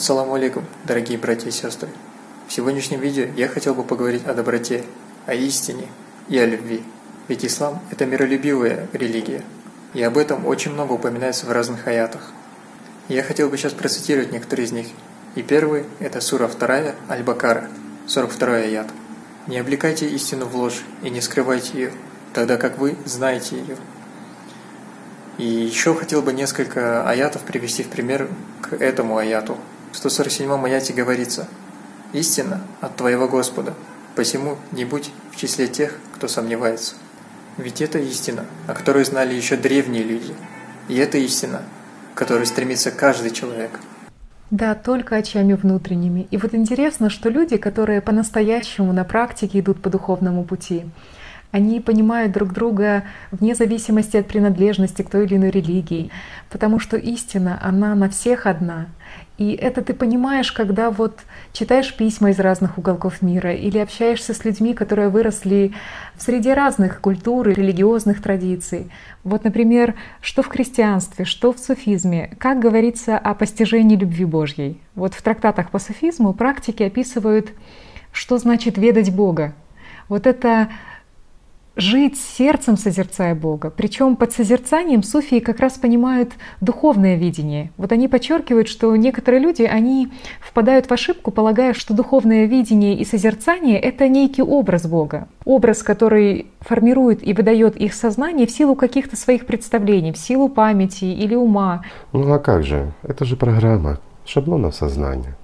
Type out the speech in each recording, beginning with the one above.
Ассаламу алейкум, дорогие братья и сестры. В сегодняшнем видео я хотел бы поговорить о доброте, о истине и о любви. Ведь ислам – это миролюбивая религия, и об этом очень много упоминается в разных аятах. Я хотел бы сейчас процитировать некоторые из них. И первый – это сура 2 Аль-Бакара, 42 аят. «Не облекайте истину в ложь и не скрывайте ее, тогда как вы знаете ее». И еще хотел бы несколько аятов привести в пример к этому аяту. В 147 аяте говорится «Истина от твоего Господа, посему не будь в числе тех, кто сомневается». Ведь это истина, о которой знали еще древние люди. И это истина, к которой стремится каждый человек. Да, только очами внутренними. И вот интересно, что люди, которые по-настоящему на практике идут по духовному пути, они понимают друг друга вне зависимости от принадлежности к той или иной религии, потому что истина, она на всех одна. И это ты понимаешь, когда вот читаешь письма из разных уголков мира или общаешься с людьми, которые выросли в среде разных культур и религиозных традиций. Вот, например, что в христианстве, что в суфизме, как говорится о постижении любви Божьей. Вот в трактатах по суфизму практики описывают, что значит ведать Бога. Вот это жить сердцем, созерцая Бога. Причем под созерцанием суфии как раз понимают духовное видение. Вот они подчеркивают, что некоторые люди, они впадают в ошибку, полагая, что духовное видение и созерцание — это некий образ Бога. Образ, который формирует и выдает их сознание в силу каких-то своих представлений, в силу памяти или ума. Ну а как же? Это же программа шаблонов сознания.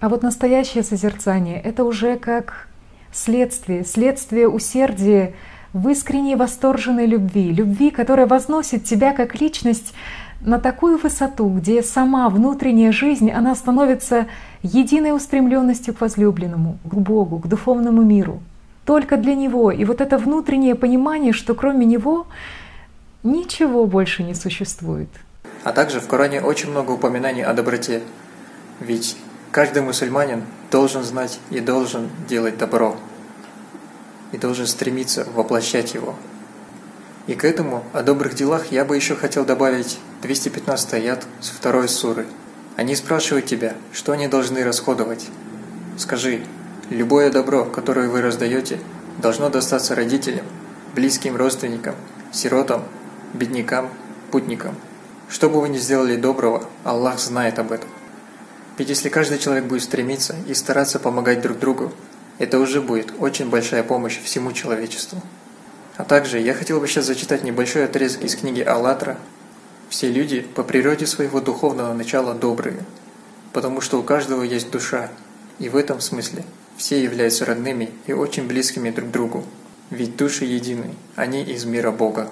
А вот настоящее созерцание — это уже как следствие, следствие усердия в искренней восторженной любви, любви, которая возносит тебя как личность на такую высоту, где сама внутренняя жизнь, она становится единой устремленностью к возлюбленному, к Богу, к духовному миру. Только для Него. И вот это внутреннее понимание, что кроме Него ничего больше не существует. А также в Коране очень много упоминаний о доброте. Ведь каждый мусульманин должен знать и должен делать добро и должен стремиться воплощать его. И к этому о добрых делах я бы еще хотел добавить 215 аят с второй суры. Они спрашивают тебя, что они должны расходовать. Скажи, любое добро, которое вы раздаете, должно достаться родителям, близким родственникам, сиротам, беднякам, путникам. Что бы вы ни сделали доброго, Аллах знает об этом. Ведь если каждый человек будет стремиться и стараться помогать друг другу, это уже будет очень большая помощь всему человечеству. А также я хотел бы сейчас зачитать небольшой отрезок из книги «АЛЛАТРА». Все люди по природе своего духовного начала добрые, потому что у каждого есть душа, и в этом смысле все являются родными и очень близкими друг другу, ведь души едины, они из мира Бога.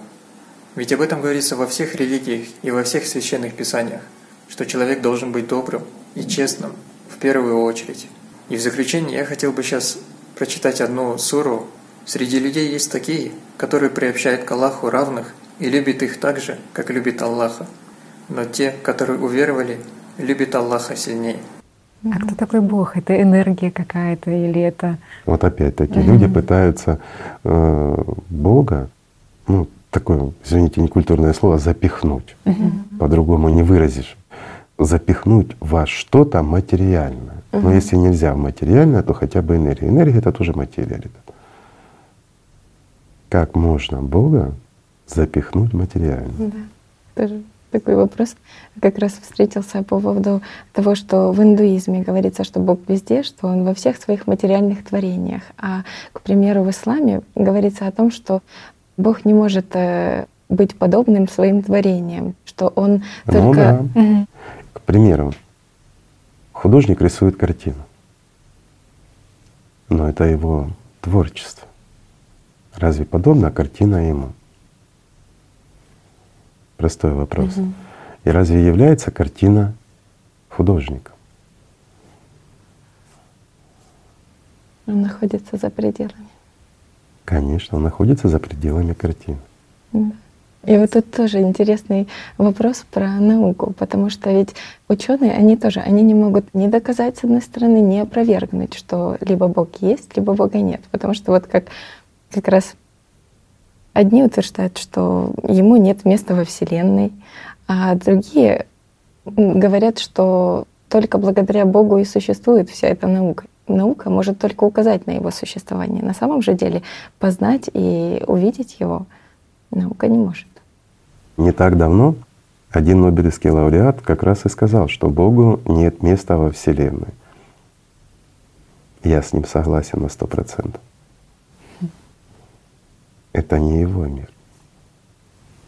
Ведь об этом говорится во всех религиях и во всех священных писаниях, что человек должен быть добрым и честным в первую очередь. И в заключение я хотел бы сейчас прочитать одну суру. Среди людей есть такие, которые приобщают к Аллаху равных и любят их так же, как любит Аллаха. Но те, которые уверовали, любят Аллаха сильнее. А кто такой Бог? Это энергия какая-то или это? Вот опять-таки люди пытаются э, Бога, ну такое, извините, некультурное слово, запихнуть. По-другому не выразишь. Запихнуть во что-то материальное. Угу. Но если нельзя в материальное, то хотя бы энергия. Энергия это тоже материя, ребят. Как можно Бога запихнуть материально? Да, тоже такой вопрос как раз встретился по поводу того, что в индуизме говорится, что Бог везде, что Он во всех своих материальных творениях. А, к примеру, в исламе говорится о том, что Бог не может э, быть подобным своим творениям, что Он ну, только... Да. Угу. К примеру, Художник рисует картину, но это его творчество. Разве подобна картина ему? Простой вопрос. Угу. И разве является картина художником? Он находится за пределами. Конечно, он находится за пределами картины. Да. И вот тут тоже интересный вопрос про науку, потому что ведь ученые, они тоже, они не могут ни доказать, с одной стороны, ни опровергнуть, что либо Бог есть, либо Бога нет. Потому что вот как, как раз одни утверждают, что ему нет места во Вселенной, а другие говорят, что только благодаря Богу и существует вся эта наука. Наука может только указать на его существование. На самом же деле познать и увидеть его наука не может. Не так давно один Нобелевский лауреат как раз и сказал, что Богу нет места во Вселенной. Я с ним согласен на сто процентов. Это не его мир.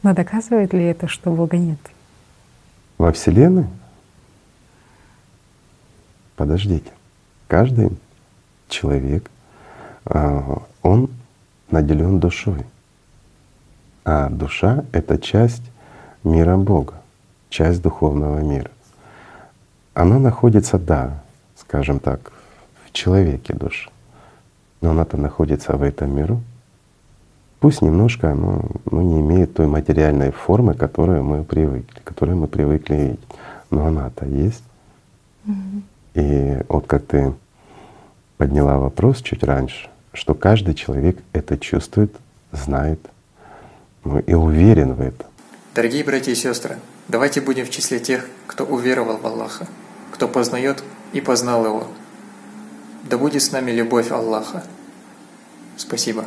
Но доказывает ли это, что Бога нет? Во Вселенной? Подождите. Каждый человек, а, он наделен душой. А душа — это часть мира Бога, часть духовного мира. Она находится, да, скажем так, в человеке душа, но она-то находится в этом миру. Пусть немножко оно ну, не имеет той материальной формы, которую мы привыкли, которую мы привыкли видеть, но она-то есть. Mm-hmm. И вот как ты подняла вопрос чуть раньше, что каждый человек это чувствует, знает ну, и уверен в этом. Дорогие братья и сестры, давайте будем в числе тех, кто уверовал в Аллаха, кто познает и познал Его. Да будет с нами любовь Аллаха. Спасибо.